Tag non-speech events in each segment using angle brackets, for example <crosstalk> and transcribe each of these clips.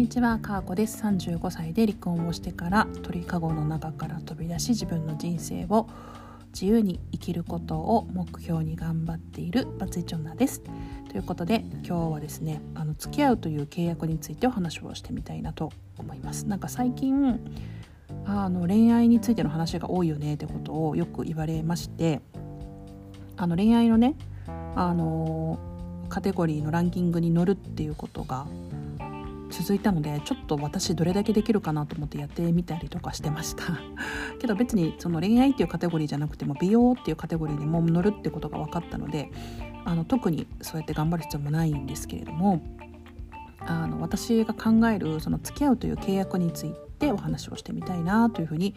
にちは、かーこです。35歳で離婚をしてから鳥かごの中から飛び出し自分の人生を自由に生きることを目標に頑張っているバツイチョンナです。ということで今日はですねあの付き合うという契約についてお話をしてみたいなと思います。なんか最近あの恋愛についての話が多いよねってことをよく言われましてあの恋愛のねあのカテゴリーのランキングに乗るっていうことが続いたのでちょっと私どれだけできるかなと思ってやってみたりとかしてました <laughs> けど別にその恋愛っていうカテゴリーじゃなくても美容っていうカテゴリーにも乗るってことが分かったのであの特にそうやって頑張る必要もないんですけれどもあの私が考えるその付き合うという契約についてお話をしてみたいなというふうに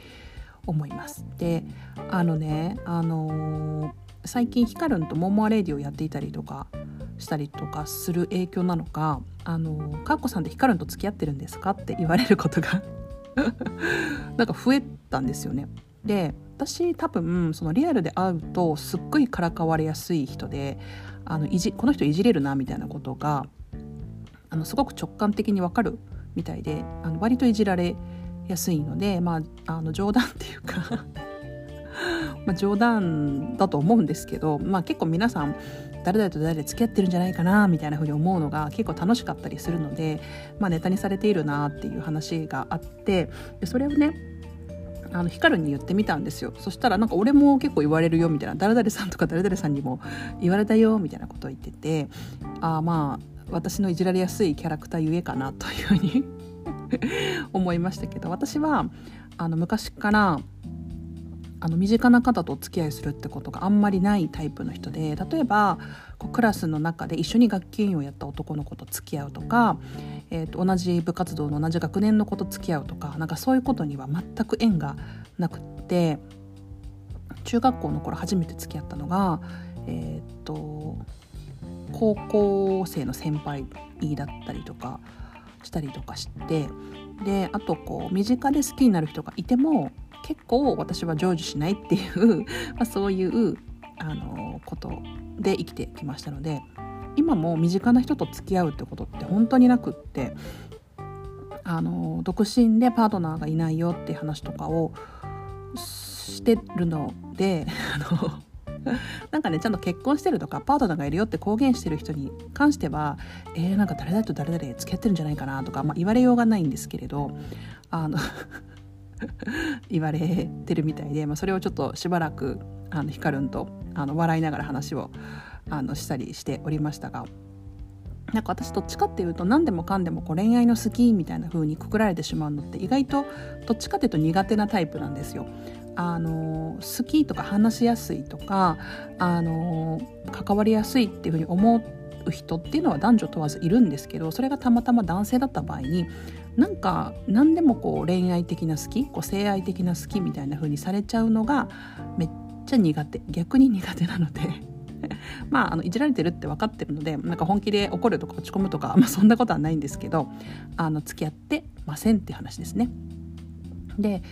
思います。であのねあのー、最近ヒカルンとモモアレディをやっていたりとかしたりとかする影響なのか「あのかっこさんってヒカルンと付き合ってるんですか?」って言われることが <laughs> なんか増えたんですよね。で私多分そのリアルで会うとすっごいからかわれやすい人であのいじこの人いじれるなみたいなことがあのすごく直感的にわかるみたいであの割といじられやすいので、まあ、あの冗談っていうかまあ冗談だと思うんですけど、まあ、結構皆さん誰々と誰々付き合ってるんじゃないかなみたいな風に思うのが結構楽しかったりするので、まあ、ネタにされているなっていう話があってでそれをねあのヒカルに言ってみたんですよ。そしたらなんか俺も結構言われるよみたいな。誰々さんとか誰々さんにも言われたよみたいなことを言っててああまあ私のいじられやすいキャラクターゆえかなというふうに <laughs> 思いましたけど私はあの昔からあの身近な方とお付き合いするってことがあんまりないタイプの人で例えばこうクラスの中で一緒に学級委員をやった男の子と付き合うとか、えー、と同じ部活動の同じ学年の子と付き合うとかなんかそういうことには全く縁がなくって中学校の頃初めて付き合ったのがえっ、ー、と高校生の先輩だったりとかしたりとかしてであとこう身近で好きになる人がいても結構私は成就しないっていう <laughs> まあ、そういうあのことで生きてきましたので今も身近な人と付き合うってことって本当になくってあの独身でパートナーがいないよって話とかをしてるので <laughs> あのなんかねちゃんと結婚してるとかパートナーがいるよって公言してる人に関してはえー、なんか誰々と誰々付き合ってるんじゃないかなとか、まあ、言われようがないんですけれどあの <laughs> 言われてるみたいで、まあ、それをちょっとしばらくあのヒカルンとあの笑いながら話をあのしたりしておりましたがなんか私どっちかっていうと何でもかんでもこう恋愛の好きみたいな風にくくられてしまうのって意外とどっちかっていうと苦手なタイプなんですよ。あの好きとか話しやすいとかあの関わりやすいっていうふうに思ってう人っていうのは男女問わずいるんですけどそれがたまたま男性だった場合になんか何でもこう恋愛的な好きこう性愛的な好きみたいな風にされちゃうのがめっちゃ苦手逆に苦手なので <laughs> まああのいじられてるって分かってるのでなんか本気で怒るとか落ち込むとか、まあ、そんなことはないんですけどあの付き合ってませんって話ですね。で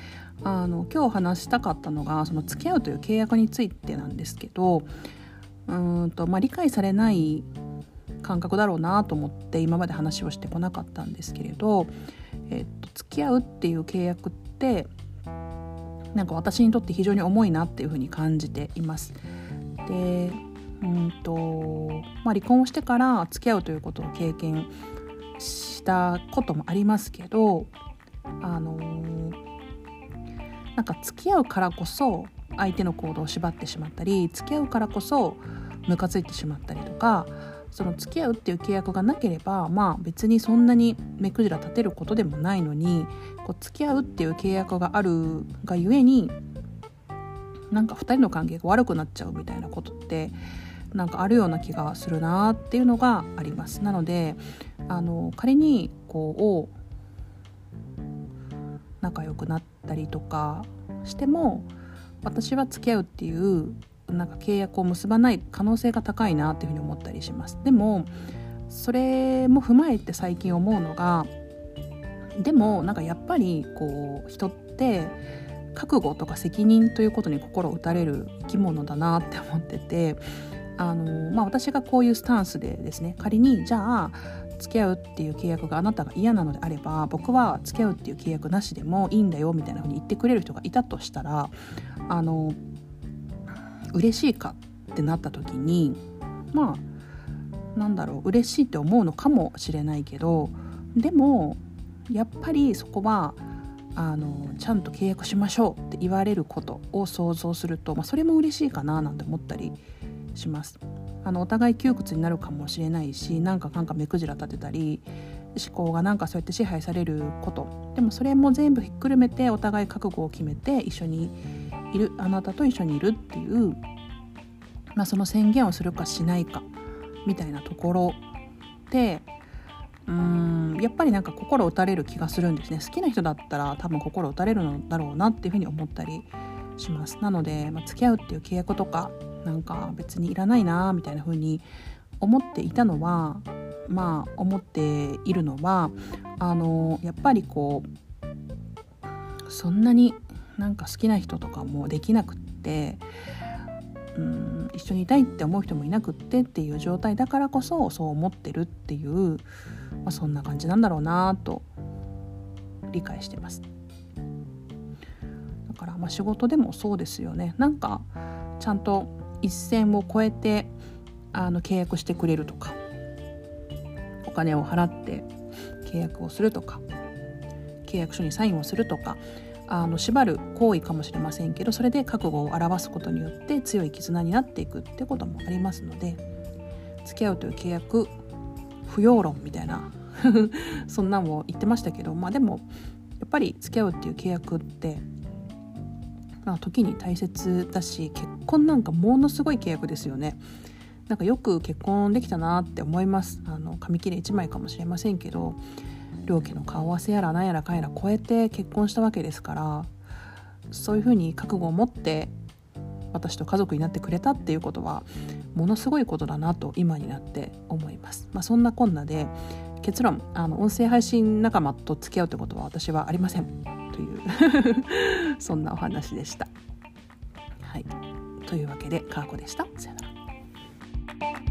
あの今日話したかったのがその付き合うという契約についてなんですけどうんと、まあ、理解されない感覚だろうなと思って今まで話をしてこなかったんですけれど、えっと、付き合うっていう契約ってなんか私にとって非常に重いなっていうふうに感じています。でうんとまあ、離婚をしてから付き合うということを経験したこともありますけどあのなんか付き合うからこそ相手の行動を縛ってしまったり付き合うからこそムカついてしまったりとかその付き合うっていう契約がなければまあ別にそんなに目くじら立てることでもないのにこう付き合うっていう契約があるがゆえになんか2人の関係が悪くなっちゃうみたいなことってなんかあるような気がするなっていうのがあります。なのであの仮にこう仲良くなったりとかしても私は付き合うっていうなんか契約を結ばない可能性が高いなっていうふうに思ったりします。でもそれも踏まえて最近思うのがでもなんかやっぱりこう人って覚悟とか責任ということに心を打たれる生き物だなって思っててあの、まあ、私がこういうスタンスでですね仮にじゃあ付き合うっていう契約があなたが嫌なのであれば僕は付き合うっていう契約なしでもいいんだよみたいな風に言ってくれる人がいたとしたらあの嬉しいかってなった時にまあなんだろう嬉しいって思うのかもしれないけどでもやっぱりそこはあのちゃんと契約しましょうって言われることを想像すると、まあ、それも嬉しいかななんて思ったりします。あのお互い窮屈になるかもしれないしなんかなんか目くじら立てたり思考がなんかそうやって支配されることでもそれも全部ひっくるめてお互い覚悟を決めて一緒にいるあなたと一緒にいるっていう、まあ、その宣言をするかしないかみたいなところでうんやっぱりなんか心打たれる気がするんですね。好きな人だったら多分心打たれるのだろうなっていうふうに思ったりします。なので、まあ、付き合うっていう契約とかなんか別にいらないなみたいな風に思っていたのはまあ思っているのはあのやっぱりこうそんなになんか好きな人とかもできなくってうん一緒にいたいって思う人もいなくってっていう状態だからこそそう思ってるっていう、まあ、そんな感じなんだろうなと理解してます。だからまあ仕事でもそうですよねなんかちゃんと一線を越えてあの契約してくれるとかお金を払って契約をするとか契約書にサインをするとかあの縛る行為かもしれませんけどそれで覚悟を表すことによって強い絆になっていくってこともありますので付き合うという契約不要論みたいな <laughs> そんなんも言ってましたけどまあでもやっぱり付き合うっていう契約ってまあ、時に大切だし結婚なんかものすごい契約ですよね。なんかよく結婚できたなって思いますあの紙切れ1枚かもしれませんけど両家の顔合わせやらなんやらかんやら超えて結婚したわけですからそういうふうに覚悟を持って私と家族になってくれたっていうことはものすごいことだなと今になって思います。まあ、そんなこんなで結論あの音声配信仲間と付き合うってことは私はありません。という <laughs> そんなお話でした。はい、というわけでかーこでした。さよなら。